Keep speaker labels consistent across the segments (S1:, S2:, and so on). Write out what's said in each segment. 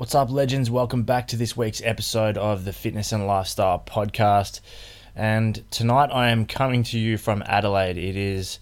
S1: What's up, legends? Welcome back to this week's episode of the Fitness and Lifestyle Podcast. And tonight I am coming to you from Adelaide. It is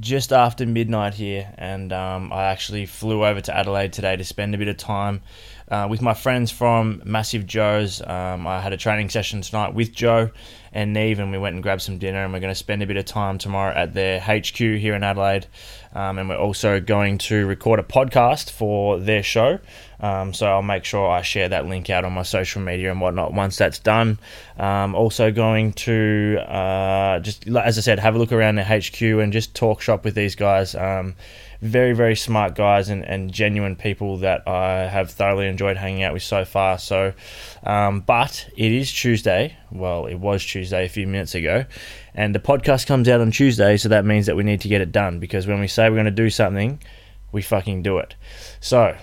S1: just after midnight here, and um, I actually flew over to Adelaide today to spend a bit of time uh, with my friends from Massive Joe's. Um, I had a training session tonight with Joe and Neve, and we went and grabbed some dinner, and we're going to spend a bit of time tomorrow at their HQ here in Adelaide. Um, and we're also going to record a podcast for their show. Um, so I'll make sure I share that link out on my social media and whatnot once that's done. Um, also going to uh, just as I said, have a look around the HQ and just talk shop with these guys. Um, very very smart guys and, and genuine people that I have thoroughly enjoyed hanging out with so far. So, um, but it is Tuesday. Well, it was Tuesday a few minutes ago, and the podcast comes out on Tuesday, so that means that we need to get it done because when we say we're going to do something, we fucking do it. So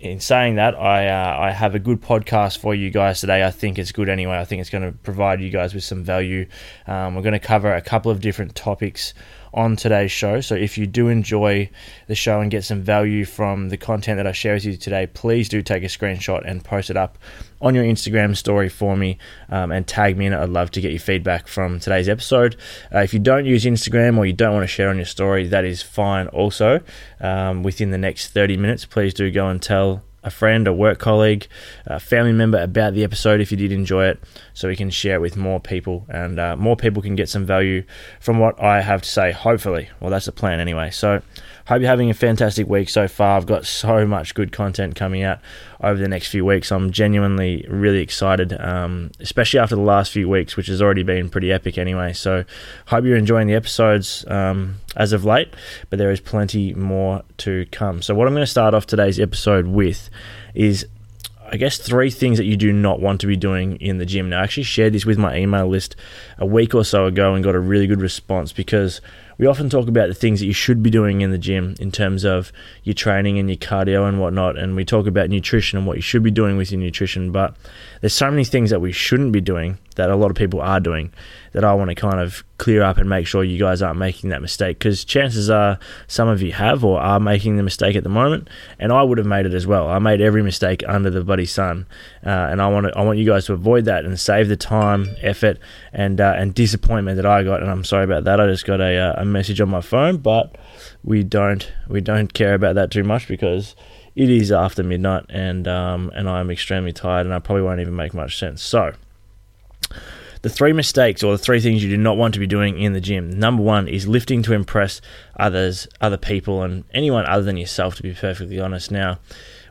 S1: in saying that, I uh, I have a good podcast for you guys today. I think it's good anyway. I think it's going to provide you guys with some value. Um, we're going to cover a couple of different topics on today's show. So if you do enjoy the show and get some value from the content that I share with you today, please do take a screenshot and post it up on your Instagram story for me um, and tag me in it. I'd love to get your feedback from today's episode. Uh, if you don't use Instagram or you don't want to share on your story, that is fine also. Um, within the next 30 minutes, please do go and tell a friend, a work colleague, a family member about the episode if you did enjoy it, so we can share it with more people and uh, more people can get some value from what I have to say, hopefully. Well, that's the plan anyway. So, hope you're having a fantastic week so far. I've got so much good content coming out over the next few weeks. I'm genuinely really excited, um, especially after the last few weeks, which has already been pretty epic anyway. So, hope you're enjoying the episodes um, as of late, but there is plenty more to come. So, what I'm going to start off today's episode with is I guess three things that you do not want to be doing in the gym. Now, I actually shared this with my email list a week or so ago and got a really good response because we often talk about the things that you should be doing in the gym in terms of your training and your cardio and whatnot, and we talk about nutrition and what you should be doing with your nutrition. But there's so many things that we shouldn't be doing that a lot of people are doing that I want to kind of clear up and make sure you guys aren't making that mistake because chances are some of you have or are making the mistake at the moment, and I would have made it as well. I made every mistake under the bloody sun, uh, and I want to, I want you guys to avoid that and save the time, effort, and uh, and disappointment that I got. And I'm sorry about that. I just got a, uh, a message on my phone, but we don't we don't care about that too much because it is after midnight and um, and I'm extremely tired and I probably won't even make much sense. So the three mistakes or the three things you do not want to be doing in the gym. Number one is lifting to impress others, other people, and anyone other than yourself. To be perfectly honest, now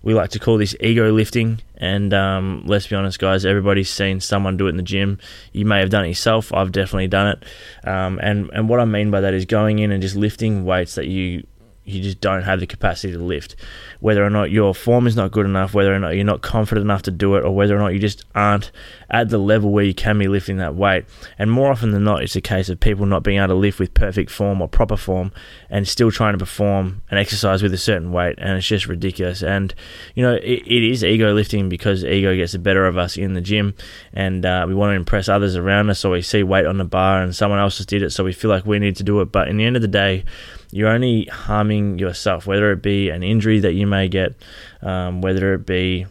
S1: we like to call this ego lifting. And um, let's be honest, guys, everybody's seen someone do it in the gym. You may have done it yourself. I've definitely done it. Um, and and what I mean by that is going in and just lifting weights that you you just don't have the capacity to lift. Whether or not your form is not good enough, whether or not you're not confident enough to do it, or whether or not you just aren't at the level where you can be lifting that weight. And more often than not, it's a case of people not being able to lift with perfect form or proper form and still trying to perform an exercise with a certain weight. And it's just ridiculous. And, you know, it, it is ego lifting because ego gets the better of us in the gym and uh, we want to impress others around us. So we see weight on the bar and someone else just did it. So we feel like we need to do it. But in the end of the day, you're only harming yourself, whether it be an injury that you may get, um, whether it be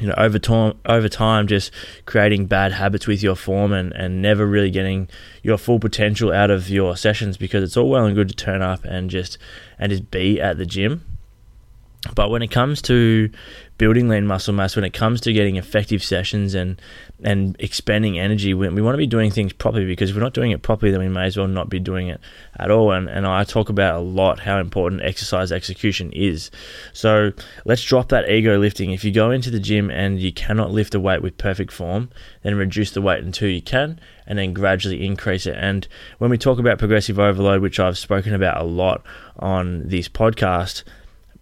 S1: you know over time over time just creating bad habits with your form and, and never really getting your full potential out of your sessions because it's all well and good to turn up and just and just be at the gym but when it comes to building lean muscle mass, when it comes to getting effective sessions and and expending energy, we, we want to be doing things properly because if we're not doing it properly, then we may as well not be doing it at all. And, and I talk about a lot how important exercise execution is. So let's drop that ego lifting. If you go into the gym and you cannot lift a weight with perfect form, then reduce the weight until you can and then gradually increase it. And when we talk about progressive overload, which I've spoken about a lot on this podcast,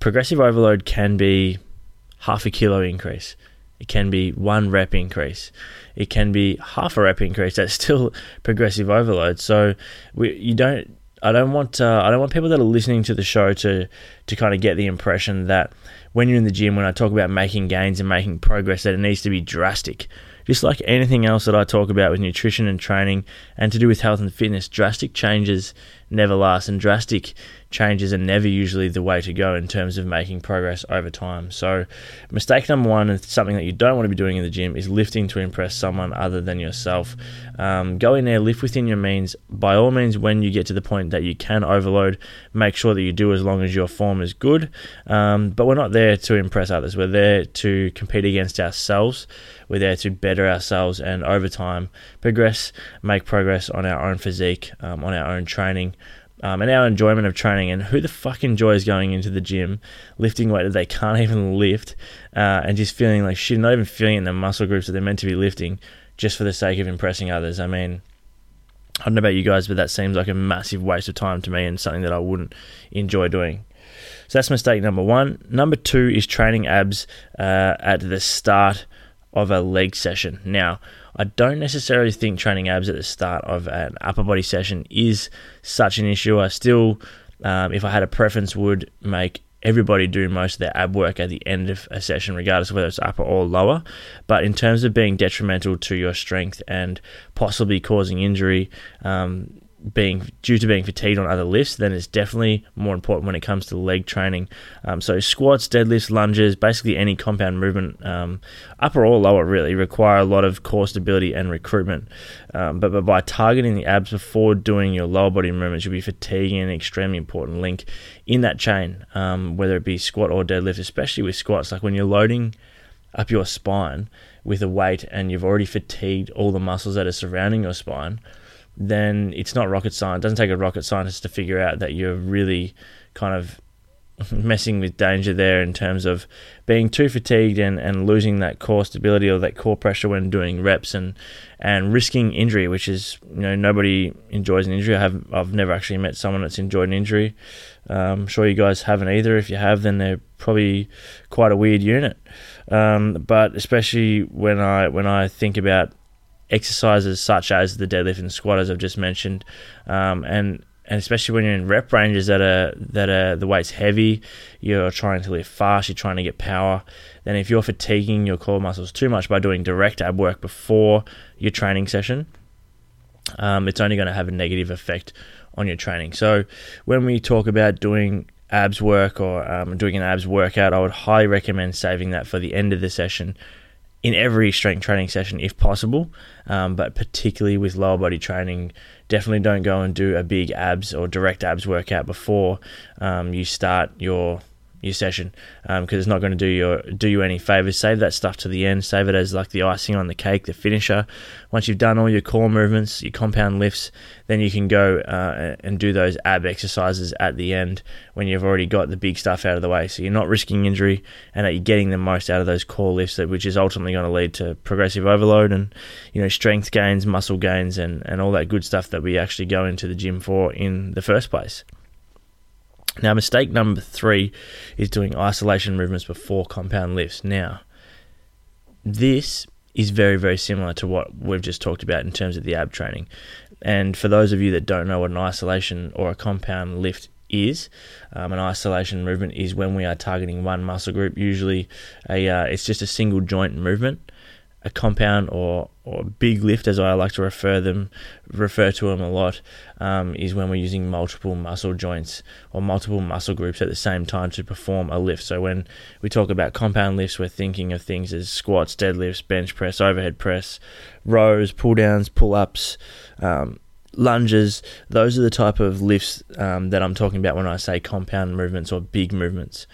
S1: progressive overload can be half a kilo increase. It can be one rep increase. It can be half a rep increase. That's still progressive overload. So we, you don't. I don't want. Uh, I don't want people that are listening to the show to to kind of get the impression that when you're in the gym, when I talk about making gains and making progress, that it needs to be drastic. Just like anything else that I talk about with nutrition and training and to do with health and fitness, drastic changes never last, and drastic changes are never usually the way to go in terms of making progress over time. So, mistake number one, and something that you don't want to be doing in the gym, is lifting to impress someone other than yourself. Um, go in there, lift within your means. By all means, when you get to the point that you can overload, make sure that you do as long as your form is good. Um, but we're not there to impress others, we're there to compete against ourselves. We're there to better ourselves and over time progress, make progress on our own physique, um, on our own training, um, and our enjoyment of training. And who the fuck enjoys going into the gym, lifting weight that they can't even lift, uh, and just feeling like shit, not even feeling in the muscle groups that they're meant to be lifting, just for the sake of impressing others. I mean, I don't know about you guys, but that seems like a massive waste of time to me and something that I wouldn't enjoy doing. So that's mistake number one. Number two is training abs uh, at the start of a leg session. Now, I don't necessarily think training abs at the start of an upper body session is such an issue. I still, um, if I had a preference, would make everybody do most of their ab work at the end of a session, regardless of whether it's upper or lower. But in terms of being detrimental to your strength and possibly causing injury, um, being due to being fatigued on other lifts, then it's definitely more important when it comes to leg training. Um, so squats, deadlifts, lunges, basically any compound movement, um, upper or lower, really require a lot of core stability and recruitment. Um, but, but by targeting the abs before doing your lower body movements, you'll be fatiguing an extremely important link in that chain, um, whether it be squat or deadlift, especially with squats. Like when you're loading up your spine with a weight and you've already fatigued all the muscles that are surrounding your spine then it's not rocket science. It doesn't take a rocket scientist to figure out that you're really kind of messing with danger there in terms of being too fatigued and, and losing that core stability or that core pressure when doing reps and and risking injury, which is you know nobody enjoys an injury. I have I've never actually met someone that's enjoyed an injury. Um, I'm sure you guys haven't either. If you have, then they're probably quite a weird unit. Um, but especially when I when I think about exercises such as the deadlift and squat, as I've just mentioned, um, and and especially when you're in rep ranges that are that are the weight's heavy, you're trying to lift fast, you're trying to get power. Then if you're fatiguing your core muscles too much by doing direct ab work before your training session, um, it's only going to have a negative effect on your training. So when we talk about doing abs work or um, doing an abs workout, I would highly recommend saving that for the end of the session in every strength training session if possible, um, but particularly with lower body training, definitely don't go and do a big abs or direct abs workout before um, you start your your session because um, it's not going to do your do you any favors. Save that stuff to the end. Save it as like the icing on the cake, the finisher. Once you've done all your core movements, your compound lifts, then you can go uh, and do those ab exercises at the end when you've already got the big stuff out of the way. So you're not risking injury and that you're getting the most out of those core lifts, that which is ultimately going to lead to progressive overload and you know strength gains, muscle gains, and and all that good stuff that we actually go into the gym for in the first place. Now, mistake number three is doing isolation movements before compound lifts. Now, this is very, very similar to what we've just talked about in terms of the ab training. And for those of you that don't know what an isolation or a compound lift is, um, an isolation movement is when we are targeting one muscle group. Usually, a uh, it's just a single joint movement a compound or, or big lift, as I like to refer them, refer to them a lot, um, is when we're using multiple muscle joints or multiple muscle groups at the same time to perform a lift. So when we talk about compound lifts, we're thinking of things as squats, deadlifts, bench press, overhead press, rows, pull downs, pull ups. Um, lunges those are the type of lifts um, that i'm talking about when i say compound movements or big movements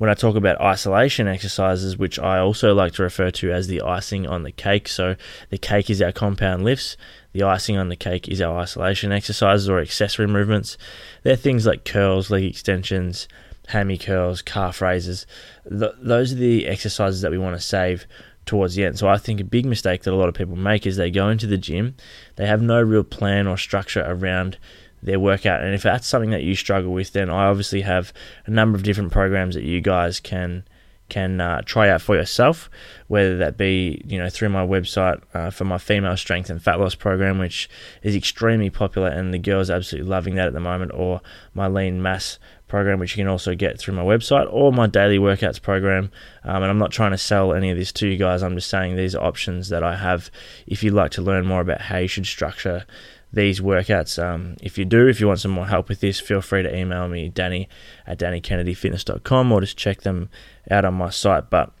S1: when I talk about isolation exercises, which I also like to refer to as the icing on the cake. So the cake is our compound lifts, the icing on the cake is our isolation exercises or accessory movements. They're things like curls, leg extensions, hammy curls, calf raises. Th- those are the exercises that we want to save towards the end. So I think a big mistake that a lot of people make is they go into the gym, they have no real plan or structure around their workout. And if that's something that you struggle with, then I obviously have a number of different programs that you guys can can uh, try out for yourself, whether that be you know through my website uh, for my female strength and fat loss program, which is extremely popular and the girls are absolutely loving that at the moment, or my lean mass program, which you can also get through my website, or my daily workouts program. Um, and I'm not trying to sell any of this to you guys. I'm just saying these are options that I have. If you'd like to learn more about how you should structure these workouts. Um, if you do, if you want some more help with this, feel free to email me, Danny at DannyKennedyFitness.com, or just check them out on my site. But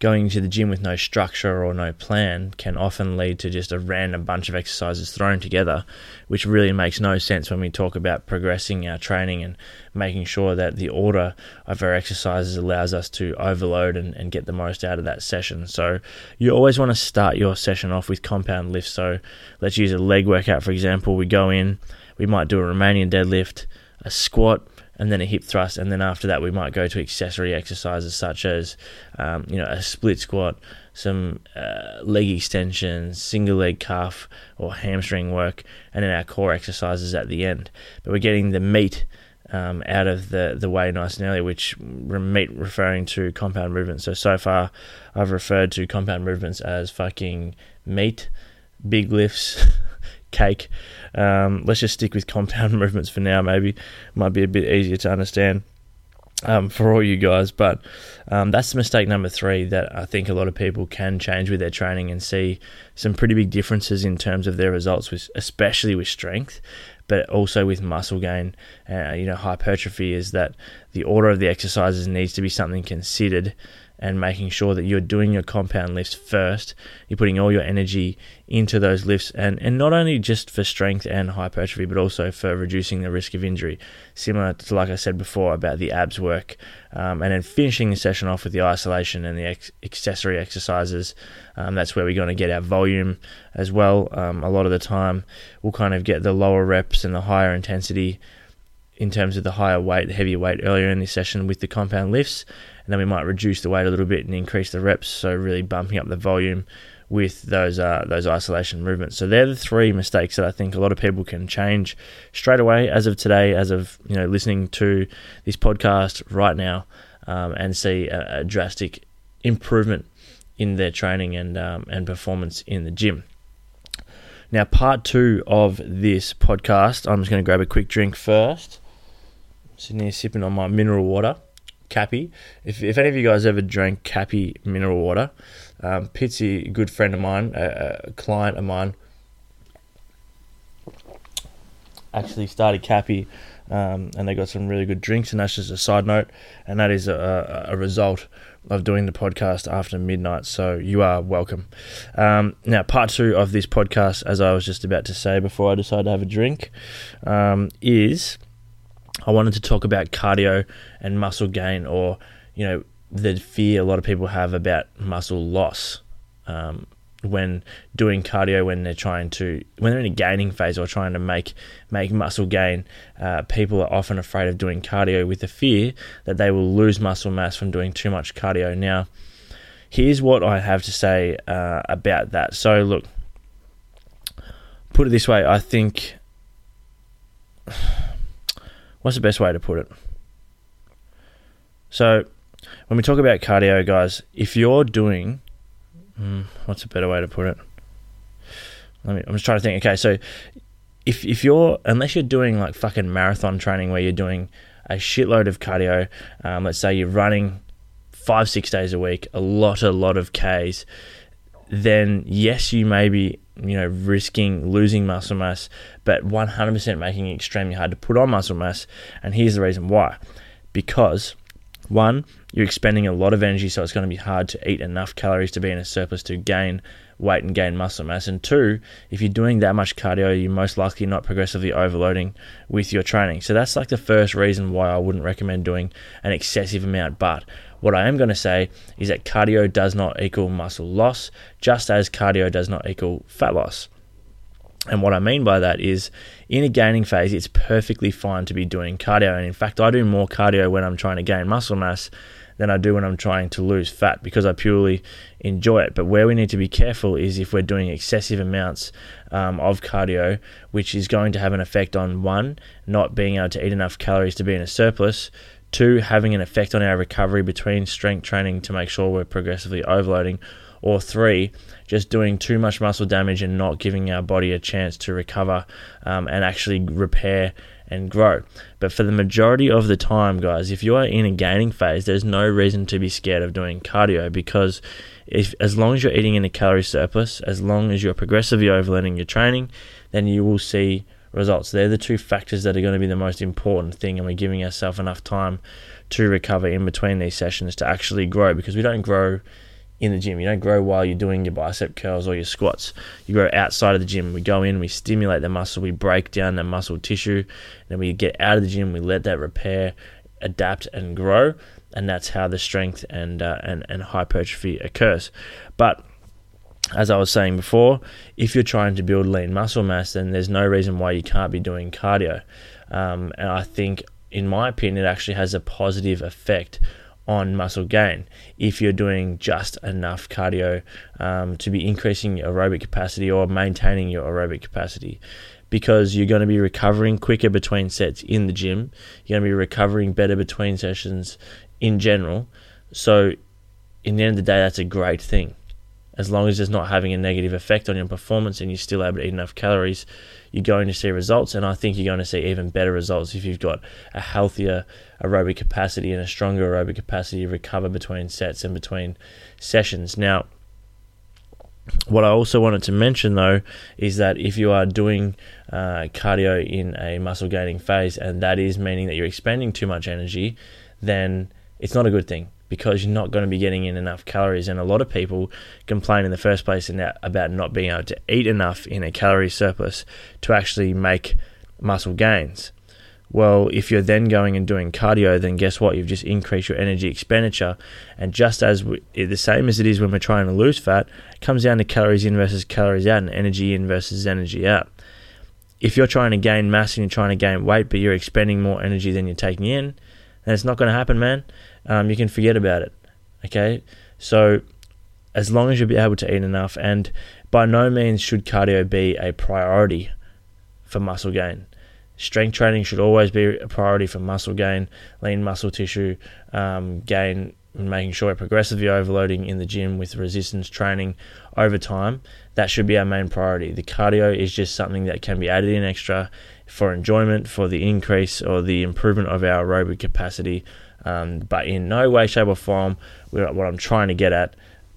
S1: going to the gym with no structure or no plan can often lead to just a random bunch of exercises thrown together, which really makes no sense when we talk about progressing our training and making sure that the order of our exercises allows us to overload and, and get the most out of that session. So, you always want to start your session off with compound lifts. So, let's use a leg workout for example. We go in, we might do a Romanian deadlift, a squat, and then a hip thrust, and then after that we might go to accessory exercises such as um, you know a split squat, some uh, leg extensions, single leg calf or hamstring work, and then our core exercises at the end. But we're getting the meat um, out of the, the way nice and early, which meat referring to compound movements. So so far, I've referred to compound movements as fucking meat, big lifts, cake. Um, let's just stick with compound movements for now. Maybe might be a bit easier to understand um, for all you guys. But um, that's mistake number three that I think a lot of people can change with their training and see some pretty big differences in terms of their results, with especially with strength, but also with muscle gain. Uh, you know, hypertrophy is that the order of the exercises needs to be something considered and making sure that you're doing your compound lifts first. You're putting all your energy into those lifts, and, and not only just for strength and hypertrophy, but also for reducing the risk of injury. Similar to, like I said before, about the abs work. Um, and then finishing the session off with the isolation and the ex- accessory exercises. Um, that's where we're going to get our volume as well. Um, a lot of the time, we'll kind of get the lower reps and the higher intensity in terms of the higher weight, the heavier weight earlier in this session with the compound lifts, and then we might reduce the weight a little bit and increase the reps, so really bumping up the volume with those uh, those isolation movements. So they're the three mistakes that I think a lot of people can change straight away as of today, as of you know listening to this podcast right now, um, and see a, a, drastic improvement in their training and um, and performance in the gym. Now, part two of this podcast, I'm just going to grab a quick drink first sitting here sipping on my mineral water, Capi. If, if any of you guys ever drank Capi mineral water, um, Pitsy, a good friend of mine, a, a client of mine, actually started Capi, um, and they got some really good drinks. And that's just a side note, and that is a, a result of doing the podcast after midnight. So you are welcome. Um, now, part two of this podcast, as I was just about to say before I decided to have a drink, um, is I wanted to talk about cardio and muscle gain, or you know, the fear a lot of people have about muscle loss um, when doing cardio when they're trying to when they're in a gaining phase or trying to make make muscle gain. Uh, people are often afraid of doing cardio with the fear that they will lose muscle mass from doing too much cardio. Now, here's what I have to say uh, about that. So, look, put it this way: I think what's the best way to put it? So, when we talk about cardio, guys, if you're doing, hmm, what's a better way to put it? Let me. I'm just trying to think. Okay, so if if you're unless you're doing like fucking marathon training where you're doing a shitload of cardio, um, let's say you're running five six days a week, a lot a lot of k's, then yes, you may be you know, risking losing muscle mass, but 100% making it extremely hard to put on muscle mass. And here's the reason why because one, you're expending a lot of energy, so it's going to be hard to eat enough calories to be in a surplus to gain weight and gain muscle mass. And two, if you're doing that much cardio, you're most likely not progressively overloading with your training. So that's like the first reason why I wouldn't recommend doing an excessive amount. But what I am going to say is that cardio does not equal muscle loss, just as cardio does not equal fat loss. And what I mean by that is in a gaining phase, it's perfectly fine to be doing cardio. And in fact, I do more cardio when I'm trying to gain muscle mass than I do when I'm trying to lose fat because I purely enjoy it. But where we need to be careful is if we're doing excessive amounts um, of cardio, which is going to have an effect on one, not being able to eat enough calories to be in a surplus, two, having an effect on our recovery between strength training to make sure we're progressively overloading, or three, just doing too much muscle damage and not giving our body a chance to recover um, and actually repair and grow. But for the majority of the time, guys, if you are in a gaining phase, there's no reason to be scared of doing cardio because if as long as you're eating in a calorie surplus, as long as you're progressively overloading your training, then you will see results. They're the two factors that are going to be the most important thing, and we're giving ourselves enough time to recover in between these sessions to actually grow because we don't grow in the gym. You don't grow while you're doing your bicep curls or your squats. You grow outside of the gym. We go in, we stimulate the muscle, we break down the muscle tissue, then we get out of the gym, we let that repair, adapt, and grow. And that's how the strength and uh, and and hypertrophy occurs. But as I was saying before, if you're trying to build lean muscle mass, then there's no reason why you can't be doing cardio. Um, and I think, in my opinion, it actually has a positive effect on muscle gain if you're doing just enough cardio um, to be increasing your aerobic capacity or maintaining your aerobic capacity because you're going to be recovering quicker between sets in the gym. You're going to be recovering better between sessions in general. So, in the end of the day, that's a great thing as long as it's not having a negative effect on your performance and you're still able to eat enough calories, you're going to see results. And I think you're going to see even better results if you've got a healthier aerobic capacity and a stronger aerobic capacity to recover between sets and between sessions. Now, what I also wanted to mention though is that if you are doing uh, cardio in a muscle gaining phase, and that is meaning that you're expending too much energy, then it's not a good thing because you're not going to be getting in enough calories. And a lot of people complain in the first place about not being able to eat enough in a calorie surplus to actually make muscle gains. Well, if you're then going and doing cardio, then guess what? You've just increased your energy expenditure. And just as we, the same as it is when we're trying to lose fat, it comes down to calories in versus calories out and energy in versus energy out. If you're trying to gain mass and you're trying to gain weight, but you're expending more energy than you're taking in, then it's not going to happen, man um, you can forget about it. Okay, so as long as you'll be able to eat enough, and by no means should cardio be a priority for muscle gain. Strength training should always be a priority for muscle gain, lean muscle tissue um, gain, making sure we're progressively overloading in the gym with resistance training over time. That should be our main priority. The cardio is just something that can be added in extra for enjoyment, for the increase or the improvement of our aerobic capacity um, but in no way, shape, or form, what I'm trying to get at,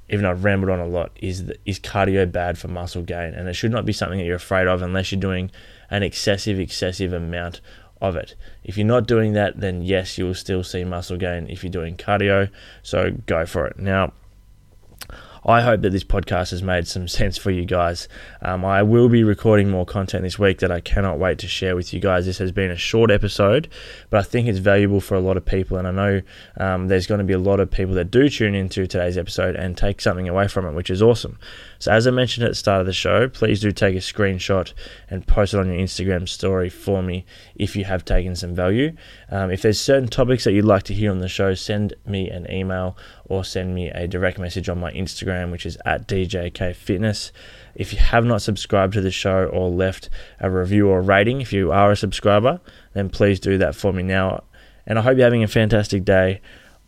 S1: even though I've rambled on a lot, is is cardio bad for muscle gain? And it should not be something that you're afraid of unless you're doing an excessive, excessive amount of it. If you're not doing that, then yes, you will still see muscle gain if you're doing cardio. So go for it. Now, I hope that this podcast has made some sense for you guys. Um, I will be recording more content this week that I cannot wait to share with you guys. This has been a short episode, but I think it's valuable for a lot of people, and I know um, there's going to be a lot of people that do tune into today's episode and take something away from it, which is awesome. So, as I mentioned at the start of the show, please do take a screenshot and post it on your Instagram story for me if you have taken some value. Um, if there's certain topics that you'd like to hear on the show, send me an email or send me a direct message on my Instagram, which is at DJK Fitness. If you have not subscribed to the show or left a review or rating, if you are a subscriber, then please do that for me now. And I hope you're having a fantastic day.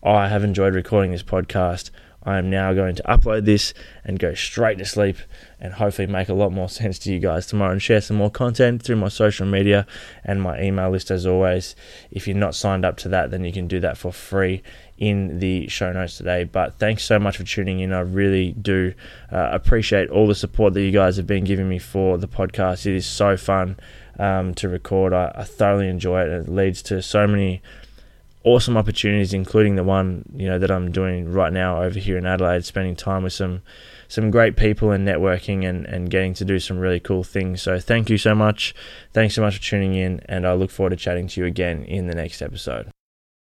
S1: I have enjoyed recording this podcast. I am now going to upload this and go straight to sleep and hopefully make a lot more sense to you guys tomorrow and share some more content through my social media and my email list as always. If you're not signed up to that, then you can do that for free in the show notes today. But thanks so much for tuning in. I really do uh, appreciate all the support that you guys have been giving me for the podcast. It is so fun um, to record. I, I thoroughly enjoy it. It leads to so many awesome opportunities, including the one you know that I'm doing right now over here in Adelaide, spending time with some some great people and networking and, and getting to do some really cool things. So thank you so much. Thanks so much for tuning in, and I look forward to chatting to you again in the next episode.